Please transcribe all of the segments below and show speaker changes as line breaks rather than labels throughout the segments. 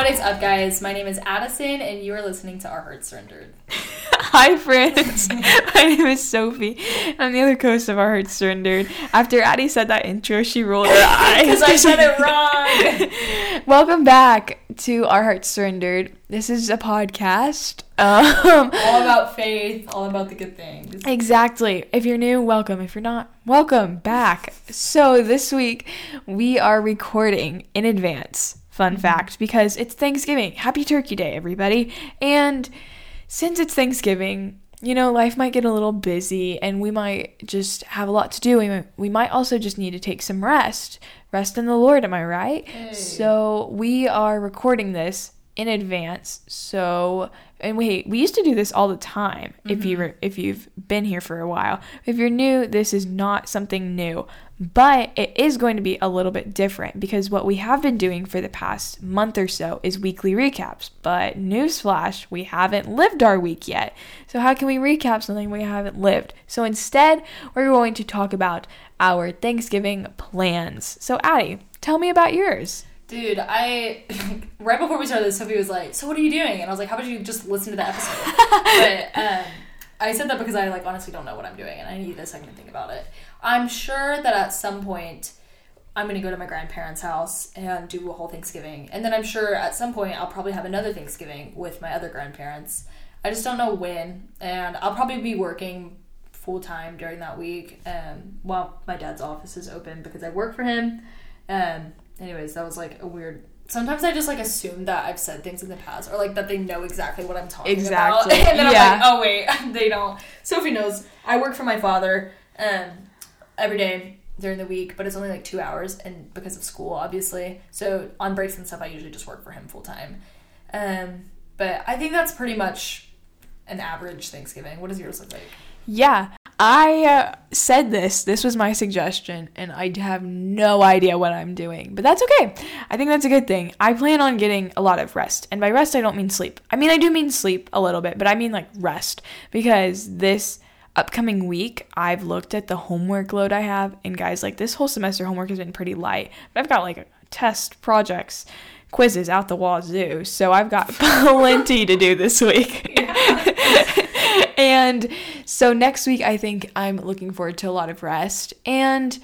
What is up, guys? My name is Addison, and you are listening to Our Hearts Surrendered.
Hi, friends. My name is Sophie. I'm the other host of Our Hearts Surrendered. After Addie said that intro, she rolled her eyes.
Because I said it wrong.
Welcome back to Our Hearts Surrendered. This is a podcast. Um,
all about faith, all about the good things.
Exactly. If you're new, welcome. If you're not, welcome back. So this week we are recording in advance. Fun
Mm-hmm.
fact, because it's Thanksgiving. Happy Turkey Day, everybody. And since it's Thanksgiving, you know, life might get a little busy and we might just have a lot to do. We might, we might also just need to take some rest. Rest in the Lord, am I right?
Hey.
So we are recording this in advance. So and wait, we used to do this all the time. If you mm-hmm. were, if you've been here for a while, if you're new, this is not something new, but it is going to be a little bit different because what we have been doing for the past month or so is weekly recaps. But newsflash, we haven't lived our week yet. So how can we recap something we haven't lived? So instead, we're going to talk about our Thanksgiving plans. So Addie, tell me about yours.
Dude, I right before we started this, Sophie was like, "So what are you doing?" And I was like, "How about you just listen to the episode?" but um, I said that because I like honestly don't know what I'm doing, and I need a second to think about it. I'm sure that at some point I'm gonna go to my grandparents' house and do a whole Thanksgiving, and then I'm sure at some point I'll probably have another Thanksgiving with my other grandparents. I just don't know when, and I'll probably be working full time during that week. Um, while my dad's office is open because I work for him. Um, anyways, that was like a weird. Sometimes I just like assume that I've said things in the past, or like that they know exactly what I'm talking
Exactly.
about, and then
Yeah.
I'm like, oh wait, they don't. Sophie knows. I work for my father um, every day during the week, but it's only like two hours, and because of school, obviously. So on breaks and stuff, I usually just work for him full time. Um, but I think that's pretty much an average Thanksgiving. What does yours look like?
Yeah, I uh, said this. This was my suggestion, and I have no idea what I'm doing. But that's okay. I think that's a good thing. I plan on getting a lot of rest. And by rest, I don't mean sleep. I mean, I do mean sleep a little bit, but I mean like rest. Because this upcoming week, I've looked at the homework load I have, and guys, like this whole semester homework has been pretty light. But I've got like test projects. Quizzes out the wazoo, so I've got plenty to do this week. and so next week, I think I'm looking forward to a lot of rest. And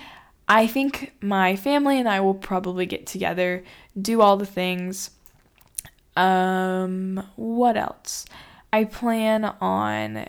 I think my family and I will probably get together, do all the things. Um, what else? I plan on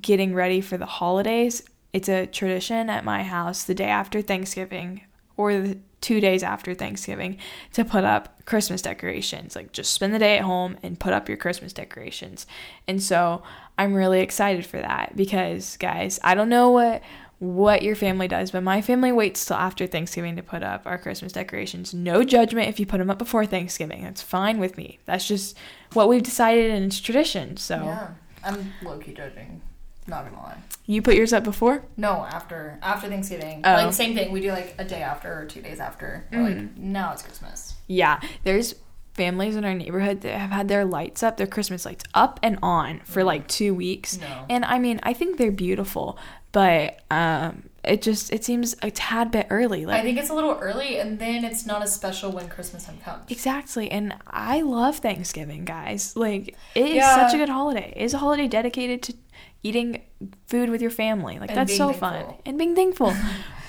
getting ready for the holidays. It's a tradition at my house the day after Thanksgiving or the two days after Thanksgiving to put up Christmas decorations. Like just spend the day at home and put up your Christmas decorations. And so I'm really excited for that because guys, I don't know what what your family does, but my family waits till after Thanksgiving to put up our Christmas decorations. No judgment if you put them up before Thanksgiving. That's fine with me. That's just what we've decided and it's tradition. So
Yeah, I'm low key judging. Not gonna lie.
you put yours up before?
No, after after Thanksgiving,
Oh.
like same thing. We do like a day after or two days after.
Mm.
Like now it's Christmas.
Yeah, there's families in our neighborhood that have had their lights up, their Christmas lights up and on for like two weeks.
No.
And I mean, I think they're beautiful, but um, it just it seems a tad bit early. Like I
think it's a little early, and then it's not as special when Christmas time comes.
exactly, and I love Thanksgiving, guys. Like it is
Yeah.
such a good holiday. It is a holiday dedicated to eating food with your family. Like
And
that's so
thankful.
fun and being thankful.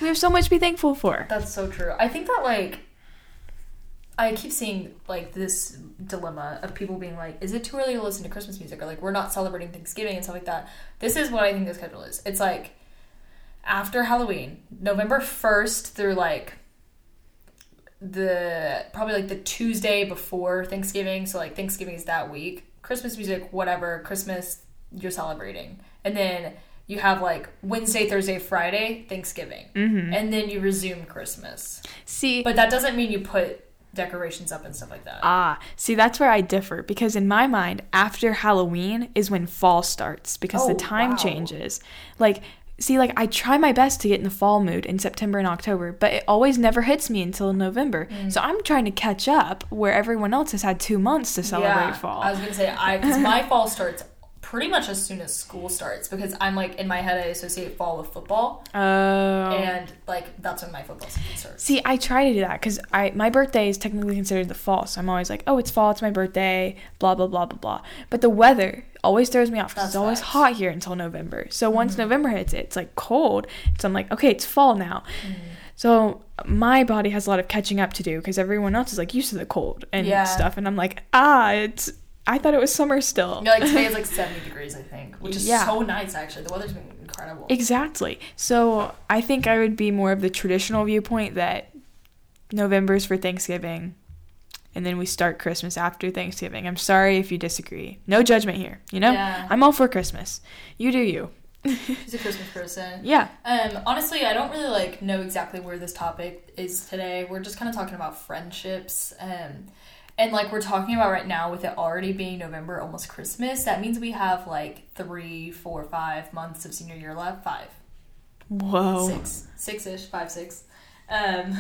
we have so much to be thankful for.
That's so true. I think that like I keep seeing like this dilemma of people being like, is it too early to listen to Christmas music or like we're not celebrating Thanksgiving and stuff like that. This is what I think the schedule is. It's like after Halloween, November 1st through like the probably like the Tuesday before Thanksgiving. So like Thanksgiving is that week. Christmas music, whatever, Christmas you're celebrating. And then you have like Wednesday, Thursday, Friday, Thanksgiving.
Mm-hmm.
And then you resume Christmas.
See,
But that doesn't mean you put decorations up and stuff like that.
Ah, see, that's where I differ because in my mind, after Halloween is when fall starts because
Oh,
the time
wow.
changes. Like, see, like I try my best to get in the fall mood in September and October, but it always never hits me until November.
Mm.
So I'm trying to catch up where everyone else has had two months to celebrate
yeah,
fall.
I was gonna say I because my fall starts pretty much as soon as school starts because I'm like in my head I associate fall with football
Oh.
and like that's when my football season starts.
See, I try to do that because I my birthday is technically considered the fall, so I'm always like, oh, it's fall, it's my birthday, blah blah blah blah blah. But the weather always throws me off because it's always hot here until November. So once
Mm-hmm.
November hits, it's like cold. So I'm like, okay, it's fall now.
Mm.
So my body has a lot of catching up to do because everyone else is like used to the cold and
Yeah.
stuff, and I'm like, ah, it's. I thought it was summer still.
Yeah, like today is like 70 degrees I think, which is
Yeah.
so nice actually. The weather's been incredible.
Exactly. So I think I would be more of the traditional viewpoint that November's for Thanksgiving and then we start Christmas after Thanksgiving. I'm sorry if you disagree. No judgment here, you know?
Yeah.
I'm all for Christmas. You do you.
She's a Christmas person.
Yeah.
Um, honestly, I don't really like know exactly where this topic is today. We're just kind of talking about friendships. Um, and like we're talking about right now, with it already being November, almost Christmas, that means we have like three, four, five months of senior year left. Five,
Whoa.
six, six ish, five, six. Um,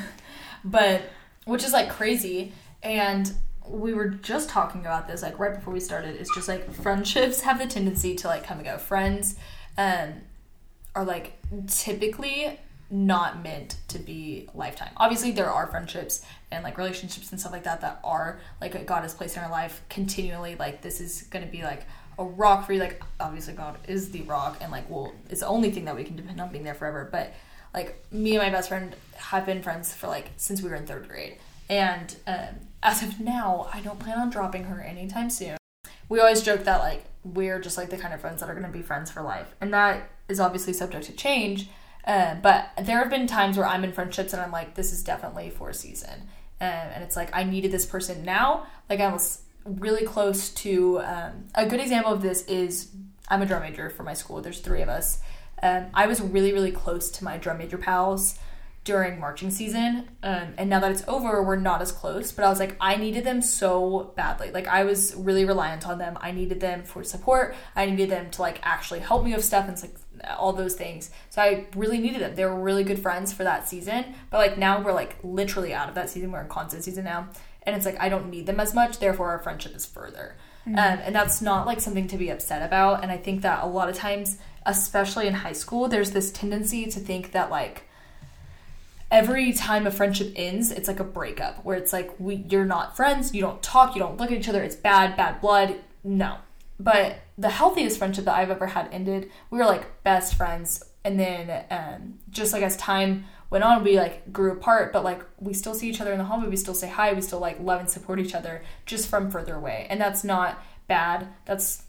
but which is like crazy. And we were just talking about this like right before we started. It's just like friendships have the tendency to like come and go. Friends um, are like typically not meant to be lifetime. Obviously, there are friendships and like relationships and stuff like that that are like God has placed in our life continually. Like this is gonna be like a rock for you. Like obviously, God is the rock, and like well, it's the only thing that we can depend on being there forever. But like me and my best friend have been friends for like since we were in third grade, and um, as of now, I don't plan on dropping her anytime soon. We always joke that like we're just like the kind of friends that are gonna be friends for life, and that is obviously subject to change. Uh, but there have been times where I'm in friendships and I'm like, this is definitely for a season. Um, and it's like, I needed this person now. Like, I was really close to. Um, a good example of this is I'm a drum major for my school. There's three of us. Um, I was really, really close to my drum major pals during marching season. Um, and now that it's over, we're not as close. But I was like, I needed them so badly. Like, I was really reliant on them. I needed them for support. I needed them to, like, actually help me with stuff and, like, all those things. So I really needed them. They were really good friends for that season. But, like, now we're, like, literally out of that season. We're in constant season now. And it's like, I don't need them as much. Therefore, our friendship is further. Um, and that's not, like, something to be upset about. And I think that a lot of times, especially in high school, there's this tendency to think that, like, every time a friendship ends, it's like a breakup where it's like we you're not friends, you don't talk, you don't look at each other, it's bad, bad blood. No. But the healthiest friendship that I've ever had ended, we were like best friends and then um, just like as time went on we like grew apart but like we still see each other in the hallway we still say hi we still like love and support each other just from further away and that's not bad that's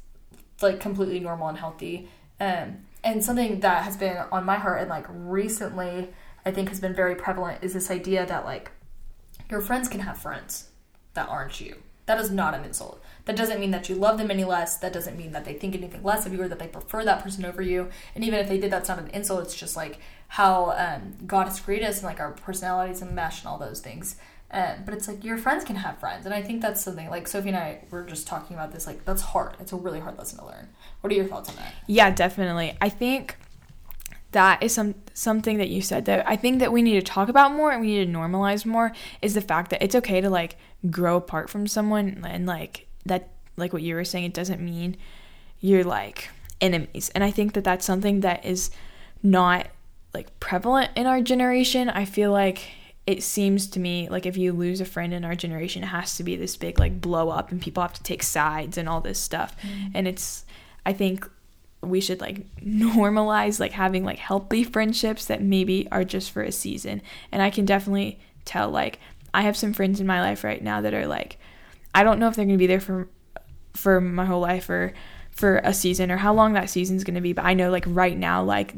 like completely normal and healthy um, and something that has been on my heart and like recently i think has been very prevalent is this idea that like your friends can have friends that aren't you. That is not an insult. That doesn't mean that you love them any less. That doesn't mean that they think anything less of you or that they prefer that person over you. And even if they did that's not an insult. It's just like how um, god has created us and like our personalities and mesh and all those things. Um, but it's like your friends can have friends. And i think that's something like sophie and i were just talking about this like that's hard. It's a really hard lesson to learn. What are your thoughts on that?
Yeah, definitely. I think that is some something that you said that I think that we need to talk about more and we need to normalize more is the fact that it's okay to like grow apart from someone and like that like what you were saying it doesn't mean you're like enemies. And I think that that's something that is not like prevalent in our generation. I feel like it seems to me like if you lose a friend in our generation it has to be this big like blow up and people have to take sides and all this stuff. Mm-hmm. And it's I think we should like normalize like having like healthy friendships that maybe are just for a season. And I can definitely tell like I have some friends in my life right now that are like I don't know if they're going to be there for for my whole life or for a season or how long that season's going to be, but I know like right now like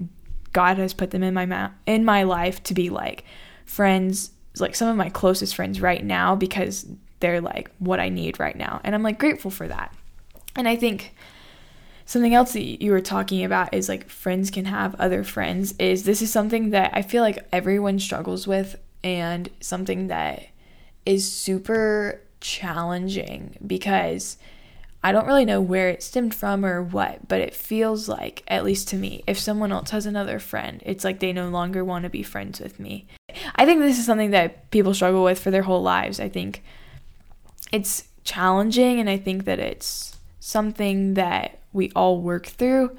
God has put them in my ma- in my life to be like friends, like some of my closest friends right now because they're like what I need right now. And I'm like grateful for that. And I think something else that you were talking about is like friends can have other friends is this is something that I feel like everyone struggles with and something that is super challenging because I don't really know where it stemmed from or what, but it feels like, at least to me, if someone else has another friend, it's like they no longer want to be friends with me. I think this is something that people struggle with for their whole lives. I think it's challenging and I think that it's something that we all work through.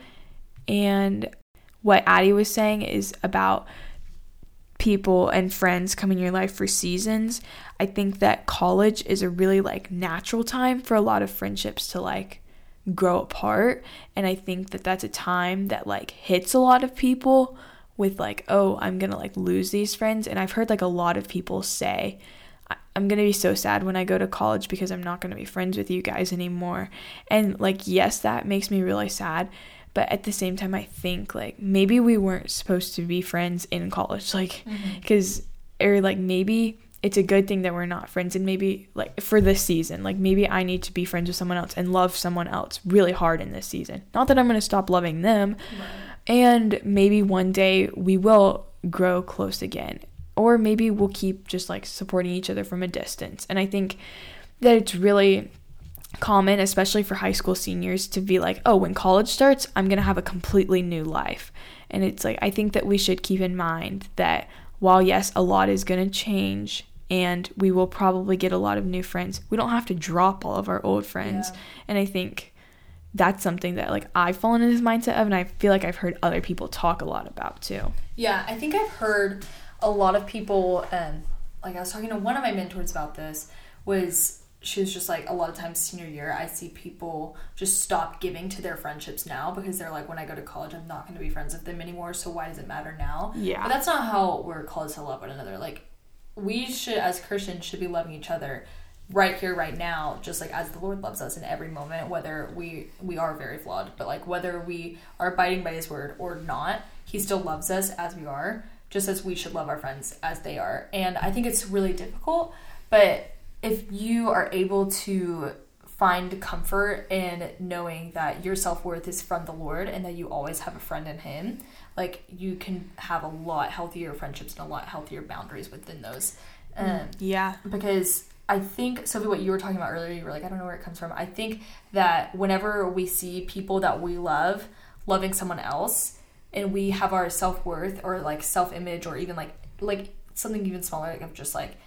And what Addie was saying is about people and friends come in your life for seasons. I think that college is a really like natural time for a lot of friendships to like grow apart and I think that that's a time that like hits a lot of people with like oh, I'm to like lose these friends and I've heard like a lot of people say I'm going to be so sad when I go to college because I'm not going to be friends with you guys anymore. And like yes, that makes me really sad, but at the same time i think like maybe we weren't supposed to be friends in college like because mm-hmm. or like maybe it's a good thing that we're not friends and maybe like for this season like maybe i need to be friends with someone else and love someone else really hard in this season not that i'm going to stop loving them right. and maybe one day we will grow close again or maybe we'll keep just like supporting each other from a distance and i think that it's really common, especially for high school seniors, to be like, oh, when college starts, I'm going to have a completely new life. And it's like, I think that we should keep in mind that while, yes, a lot is going to change and we will probably get a lot of new friends, we don't have to drop all of our old friends. Yeah. And I think that's something that like I've fallen into this mindset of and I feel like I've heard other people talk a lot about too.
Yeah, I think I've heard a lot of people um like I was talking to one of my mentors about this was she was just like a lot of times senior year i see people just stop giving to their friendships now because they're like when i go to college i'm not going to be friends with them anymore so why does it matter now? Yeah. But that's not how we're called to love one another. Like we should as christians should be loving each other right here right now just like as the lord loves us in every moment whether we we are very flawed. But like whether we are abiding by his word or not he still loves us as we are just as we should love our friends as they are and i think it's really difficult but if you are able to find comfort in knowing that your self-worth is from the Lord and that you always have a friend in him, like you can have a lot healthier friendships and a lot healthier boundaries within those.
Mm, um, yeah.
Because I think Sophie, what you were talking about earlier, you were like, I don't know where it comes from. I think that whenever we see people that we love loving someone else, and we have our self worth or like self image or even like like something even smaller, like of just like,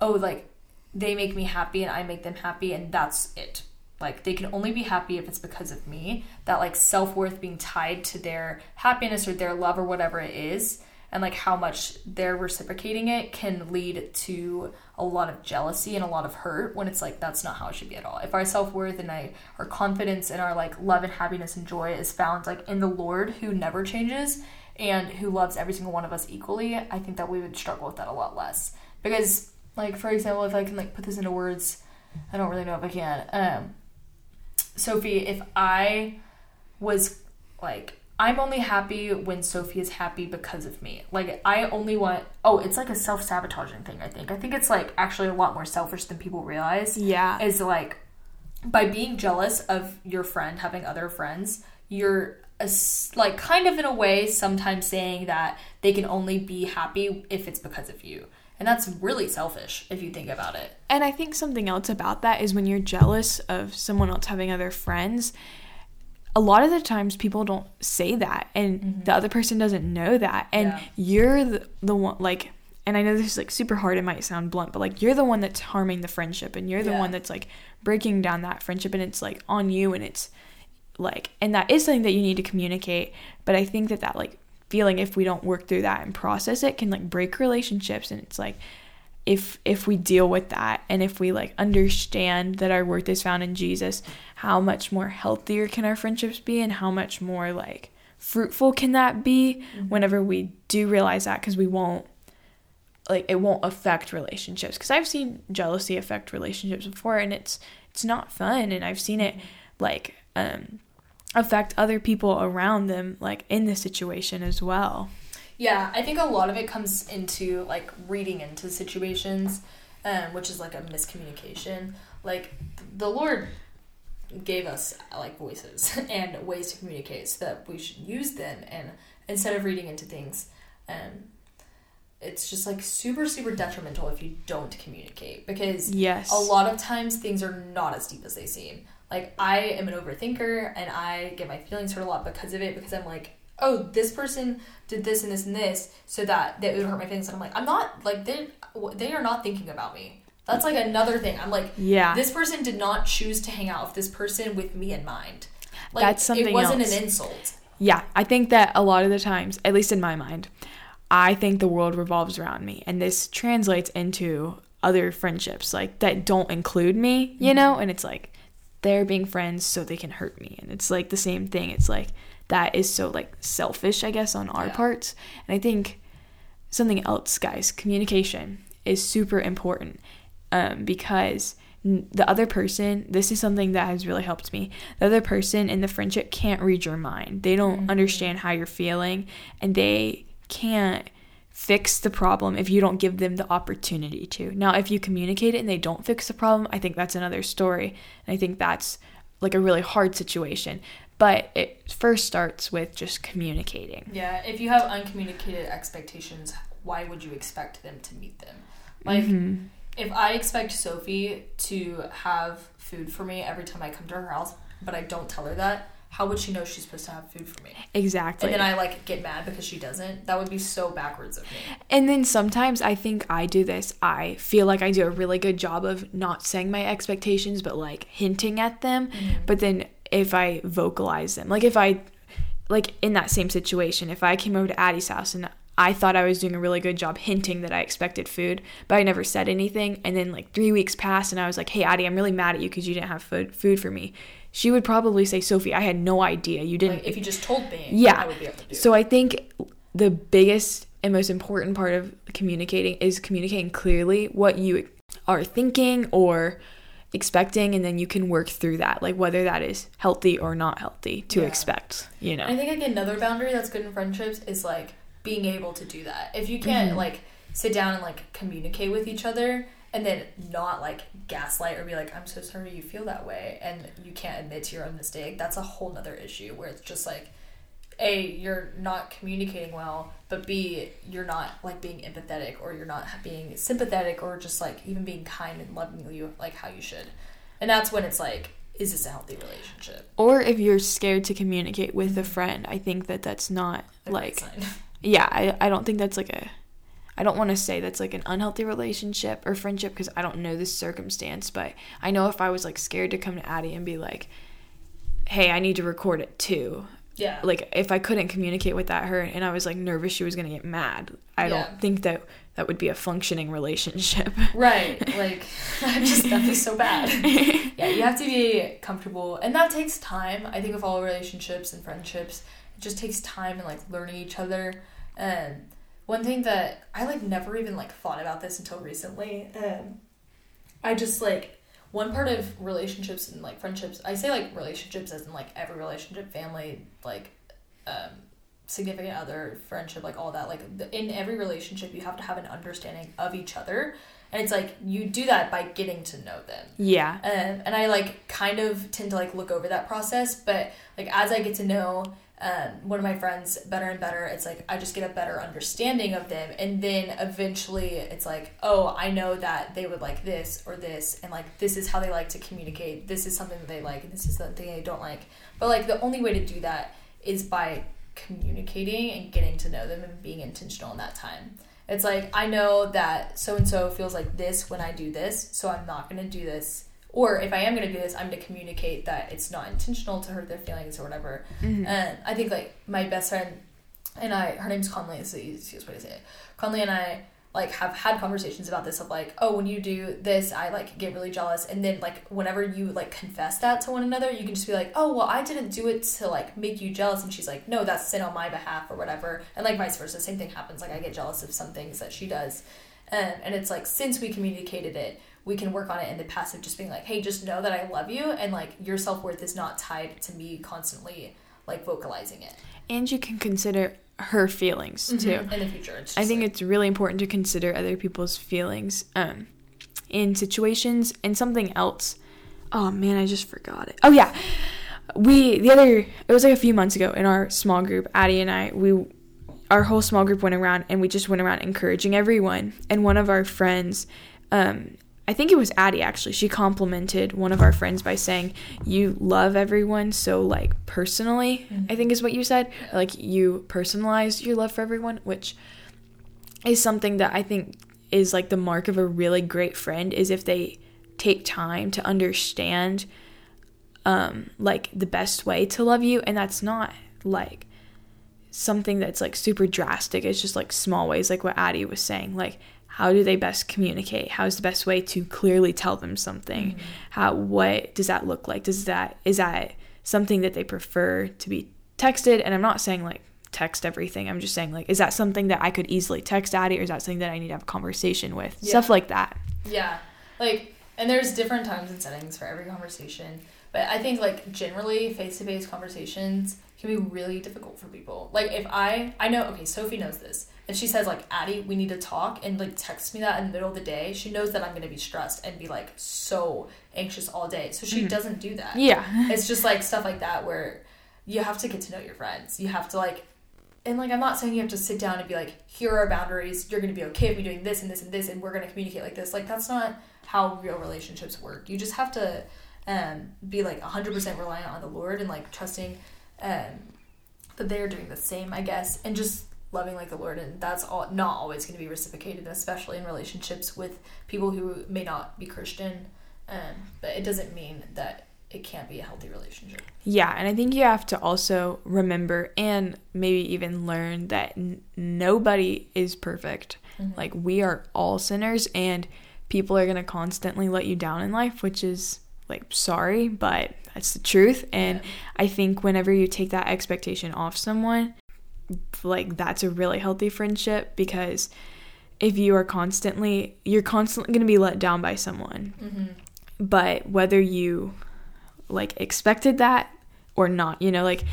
oh, like they make me happy and I make them happy and that's it. Like they can only be happy if it's because of me. That like self-worth being tied to their happiness or their love or whatever it is and like how much they're reciprocating it can lead to a lot of jealousy and a lot of hurt when it's like that's not how it should be at all. If our self-worth and I, our confidence and our like love and happiness and joy is found like in the Lord who never changes and who loves every single one of us equally, I think that we would struggle with that a lot less. Because like for example, if I can like put this into words, I don't really know if I can. Um, Sophie, if I was like I'm only happy when Sophie is happy because of me. Like I only want oh, it's like a self-sabotaging thing, I think. I think it's like actually a lot more selfish than people realize.
Yeah.
Is like by being jealous of your friend having other friends, you're a, like kind of in a way sometimes saying that they can only be happy if it's because of you. And that's really selfish if you think about it.
And I think something else about that is when you're jealous of someone else having other friends, a lot of the times people don't say that and mm-hmm. the other person doesn't know that. And yeah. you're the, the one, like, and I know this is like super hard, it might sound blunt, but like you're the one that's harming the friendship and you're the yeah. one that's like breaking down that friendship and it's like on you and it's like, and that is something that you need to communicate. But I think that that like feeling if we don't work through that and process it can like break relationships and it's like if if we deal with that and if we like understand that our worth is found in Jesus how much more healthier can our friendships be and how much more like fruitful can that be mm-hmm. whenever we do realize that because we won't like it won't affect relationships because I've seen jealousy affect relationships before and it's it's not fun and I've seen it mm-hmm. like um affect other people around them like in the situation as well
yeah i think a lot of it comes into like reading into situations um, which is like a miscommunication. Like the lord gave us like voices and ways to communicate so that we should use them and instead of reading into things um, it's just like super super detrimental if you don't communicate because
yes.
a lot of times things are not as deep as they seem. Like I am an overthinker and I get my feelings hurt a lot because of it because I'm like, oh, this person did this and this and this so that that would hurt my feelings and I'm like, I'm not like they they are not thinking about me. That's like another thing. I'm like,
yeah,
this person did not choose to hang out with this person with me in mind. Like,
That's something
It wasn't
else.
an insult.
Yeah, I think that a lot of the times, at least in my mind, I think the world revolves around me. And this translates into other friendships like that don't include me, you mm-hmm. know? And it's like they're being friends so they can hurt me. And it's like the same thing. It's like that is so like selfish, I guess, on our
Yeah.
parts. And I think something else, guys, communication is super important um, because the other person, this is something that has really helped me. The other person in the friendship can't read your mind. They don't understand how you're feeling and they can't fix the problem if you don't give them the opportunity to. Now, if you communicate it and they don't fix the problem, I think that's another story. And I think that's like a really hard situation. But it first starts with just communicating.
Yeah, if you have uncommunicated expectations, why would you expect them to meet them? Like,
Mm-hmm.
if I expect Sophie to have food for me every time I come to her house, but I don't tell her that, how would she know she's supposed to have food for me?
Exactly.
And then I like get mad because she doesn't. That would be so backwards of me.
And then sometimes I think I do this. I feel like I do a really good job of not saying my expectations, but like hinting at them. But then if I vocalize them, like if I, like in that same situation, if I came over to Addie's house and I thought I was doing a really good job hinting that I expected food, but I never said anything. And then like three weeks passed and I was like, hey, Addie, I'm really mad at you because you didn't have food, food for me. She would probably say, Sophie, I had no idea. You didn't
Like if you just told me,
yeah.
I would be able to do
So I think the biggest and most important part of communicating is communicating clearly what you are thinking or expecting and then you can work through that like whether that is healthy or not healthy to
Yeah.
expect you know
I think like another boundary that's good in friendships is like being able to do that. If you can't
Mm-hmm.
like sit down and like communicate with each other and then not like gaslight or be like, I'm so sorry you feel that way and you can't admit to your own mistake, that's a whole nother issue where it's just like A, you're not communicating well, but B, you're not like being empathetic or you're not being sympathetic or just like even being kind and loving you like how you should. And that's when it's like, is this a healthy relationship?
or if you're scared to communicate with a friend i think that that's not
A
like yeah I, I don't think that's like a i don't want to say that's like an unhealthy relationship or friendship because i don't know this circumstance but i know if i was like scared to come to addie and be like hey i need to record it too
yeah.
like if i couldn't communicate with that her and i was like nervous she was gonna get mad i
Yeah.
don't think that that would be a functioning relationship
Right. Like that just that'd be so bad. yeah, you have to be comfortable and that takes time. I think of all relationships and friendships, it just takes time and like learning each other. And one thing that I like never even like thought about this until recently. Um I just like one part of relationships and like friendships, I say like relationships as in like every relationship, family, like um significant other, friendship, like all that. Like the, in every relationship, you have to have an understanding of each other, and it's like you do that by getting to know them.
yeah
Um, and I like kind of tend to like look over that process, but like as I get to know um, one of my friends better and better, it's like I just get a better understanding of them, and then eventually it's like, oh, I know that they would like this or this, and like this is how they like to communicate. This is something that they like, and this is something they don't like. But like the only way to do that is by communicating and getting to know them and being intentional in that time. It's like I know that so and so feels like this when I do this, so I'm not going to do this. Or if I am going to do this, I'm to communicate that it's not intentional to hurt their feelings or whatever. And I think like my best friend and I, her name's Conley. It's the easiest way to say it. Conley and I like have had conversations about this of like, oh, when you do this, I like get really jealous. And then like whenever you like confess that to one another, you can just be like, oh, well, I didn't do it to like make you jealous. And she's like, no, that's sin on my behalf or whatever. And like vice versa, same thing happens. Like I get jealous of some things that she does. Um, and it's like since we communicated it, we can work on it in the passive, just being like, hey, just know that I love you, and like your self worth is not tied to me constantly like vocalizing it
and you can consider her feelings too
in the future.
I think
like-
it's really important to consider other people's feelings um, in situations and something else. Oh man, I just forgot it. Oh yeah, we the other it was like a few months ago in our small group. Addie and I we our whole small group went around and we just went around encouraging everyone. And one of our friends, um, I think it was Addie actually. She complimented one of our friends by saying, "You love everyone so like personally." I think is what you said. Like you personalized your love for everyone, which is something that I think is like the mark of a really great friend is if they take time to understand um like the best way to love you and that's not like something that's like super drastic it's just like small ways like what addie was saying like how do they best communicate? How's the best way to clearly tell them something? Mm-hmm. how what does that look like? Does that is that something that they prefer to be texted? And i'm not saying like text everything. I'm just saying like is that something that i could easily text addie or is that something that i need to have a conversation with? Yeah. stuff like that.
Yeah. Like and there's different times and settings for every conversation but i think like generally face-to-face conversations can be really difficult for people. Like if i i know okay sophie knows this and she says like addie we need to talk. And like text me that in the middle of the day. She knows that i'm going to be stressed and be like so anxious all day. So she mm-hmm. doesn't do that.
Yeah.
It's just like stuff like that where you have to get to know your friends. You have to like and like i'm not saying you have to sit down and be like here are our boundaries. You're going to be okay with me doing this and this and this and we're going to communicate like this. Like that's not how real relationships work. You just have to um, be like 100% reliant on the lord and like trusting um, that they're doing the same i guess. And just loving like the Lord, and that's all not always going to be reciprocated, especially in relationships with people who may not be Christian. Um, but it doesn't mean that it can't be a healthy relationship.
Yeah, and I think you have to also remember and maybe even learn that n- nobody is perfect. Mm-hmm. Like we are all sinners, and people are going to constantly let you down in life, which is like sorry, but that's the truth. And yeah. I think whenever you take that expectation off someone, like that's a really healthy friendship because if you are constantly you're constantly going to be let down by someone mm-hmm. but whether you like expected that or not you know like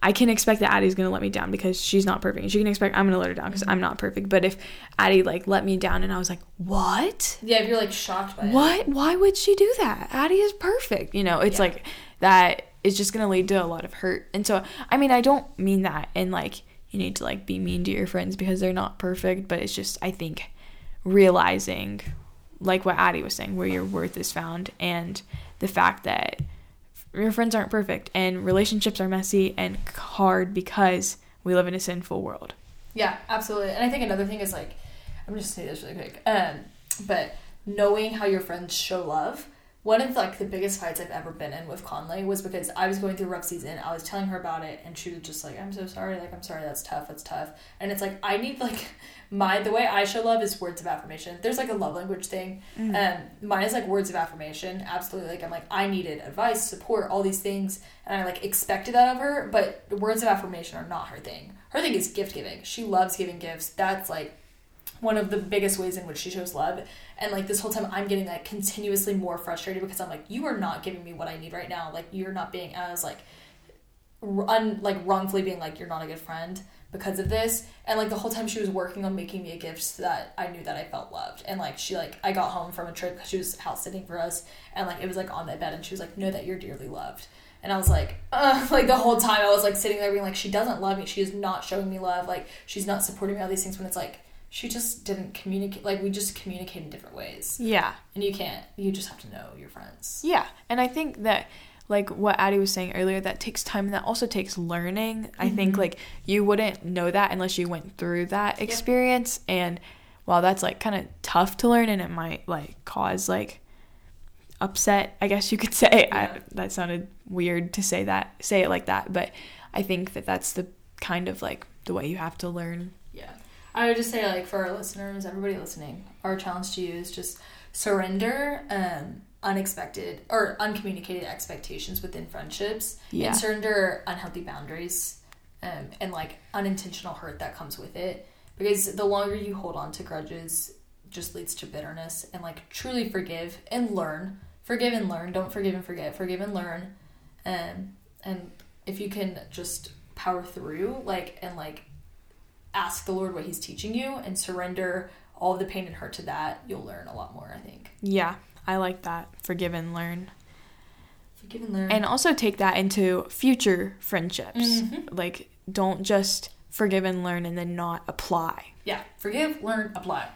i can expect that addie's going to let me down because she's not perfect and she can expect i'm going to let her down because mm-hmm. i'm not perfect but if addie like let me down and i was like what
yeah if you're like shocked by
what it. why would she do that addie is perfect you know it's yeah. like that is just going to lead to a lot of hurt and so i mean i don't mean that and like you need to like be mean to your friends because they're not perfect, but it's just I think realizing like what Addie was saying where your worth is found and the fact that your friends aren't perfect and relationships are messy and hard because we live in a sinful world.
Yeah, absolutely. And I think another thing is like I'm just saying this really quick. Um but knowing how your friends show love one of like the biggest fights I've ever been in with Conley was because I was going through a rough season. I was telling her about it, and she was just like, "I'm so sorry. Like, I'm sorry. That's tough. That's tough." And it's like I need like my the way I show love is words of affirmation. There's like a love language thing. Mm. Um, mine is like words of affirmation. Absolutely. Like I'm like I needed advice, support, all these things, and I like expected that of her. But words of affirmation are not her thing. Her thing is gift giving. She loves giving gifts. That's like one of the biggest ways in which she shows love. And like this whole time, I'm getting like continuously more frustrated because I'm like, you are not giving me what I need right now. Like you're not being as like, un like wrongfully being like you're not a good friend because of this. And like the whole time she was working on making me a gift so that I knew that I felt loved. And like she like I got home from a trip because she was house sitting for us, and like it was like on my bed, and she was like, know that you're dearly loved. And I was like, uh, like the whole time I was like sitting there being like, she doesn't love me. She is not showing me love. Like she's not supporting me. All these things when it's like she just didn't communicate like we just communicate in different ways.
Yeah.
And you can't you just have to know your friends.
Yeah. And i think that like what addie was saying earlier that takes time and that also takes learning. Mm-hmm. i think mm-hmm. like you wouldn't know that unless you went through that experience. Yep. and while that's like kind of tough to learn and it might like cause like upset i guess you could say. Yeah. I, that sounded weird to say that say it like that. But i think that that's the kind of like the way you have to learn
I would just say, like, for our listeners, everybody listening, our challenge to you is just surrender um, unexpected or uncommunicated expectations within friendships yeah. and surrender unhealthy boundaries um, and, like, unintentional hurt that comes with it. Because the longer you hold on to grudges, just leads to bitterness and, like, truly forgive and learn. Forgive and learn. Don't forgive and forget. Forgive and learn. Um, and if you can just power through, like, and, like, ask the Lord what He's teaching you and surrender all the pain and hurt to that, you'll learn a lot more, I think.
Yeah, I like that. Forgive and learn.
Forgive and learn.
And also take that into future friendships. Mm-hmm. Like, don't just forgive and learn and then not apply.
Yeah, forgive, learn, apply.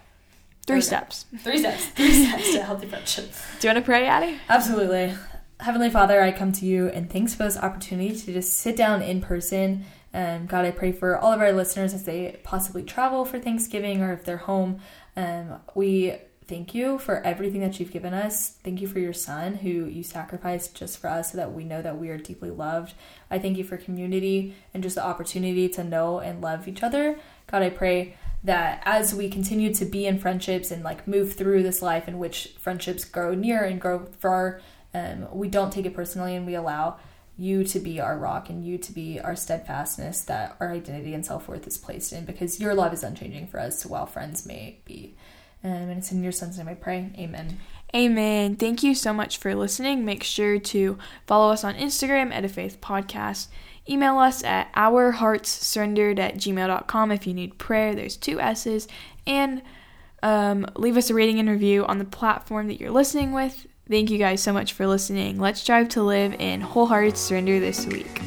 Three steps.
Three steps. Three steps to healthy friendship.
Do you want to pray, Addie?
Absolutely. Heavenly Father, I come to you and thanks for this opportunity to just sit down in person um, God, I pray for all of our listeners as they possibly travel for Thanksgiving or if they're home. Um, we thank you for everything that you've given us. Thank you for your son who you sacrificed just for us so that we know that we are deeply loved. I thank you for community and just the opportunity to know and love each other. God, I pray that as we continue to be in friendships and like move through this life in which friendships grow near and grow far, um, we don't take it personally and we allow you to be our rock and you to be our steadfastness that our identity and self worth is placed in because your love is unchanging for us while friends may be. Um, and it's in your son's name I pray. Amen.
Amen. Thank you so much for listening. Make sure to follow us on Instagram at a faith podcast. Email us at ourheartssurrendered at gmail.com if you need prayer. There's two S's. And um, leave us a rating and review on the platform that you're listening with. Thank you guys so much for listening. Let's strive to live in wholehearted surrender this week.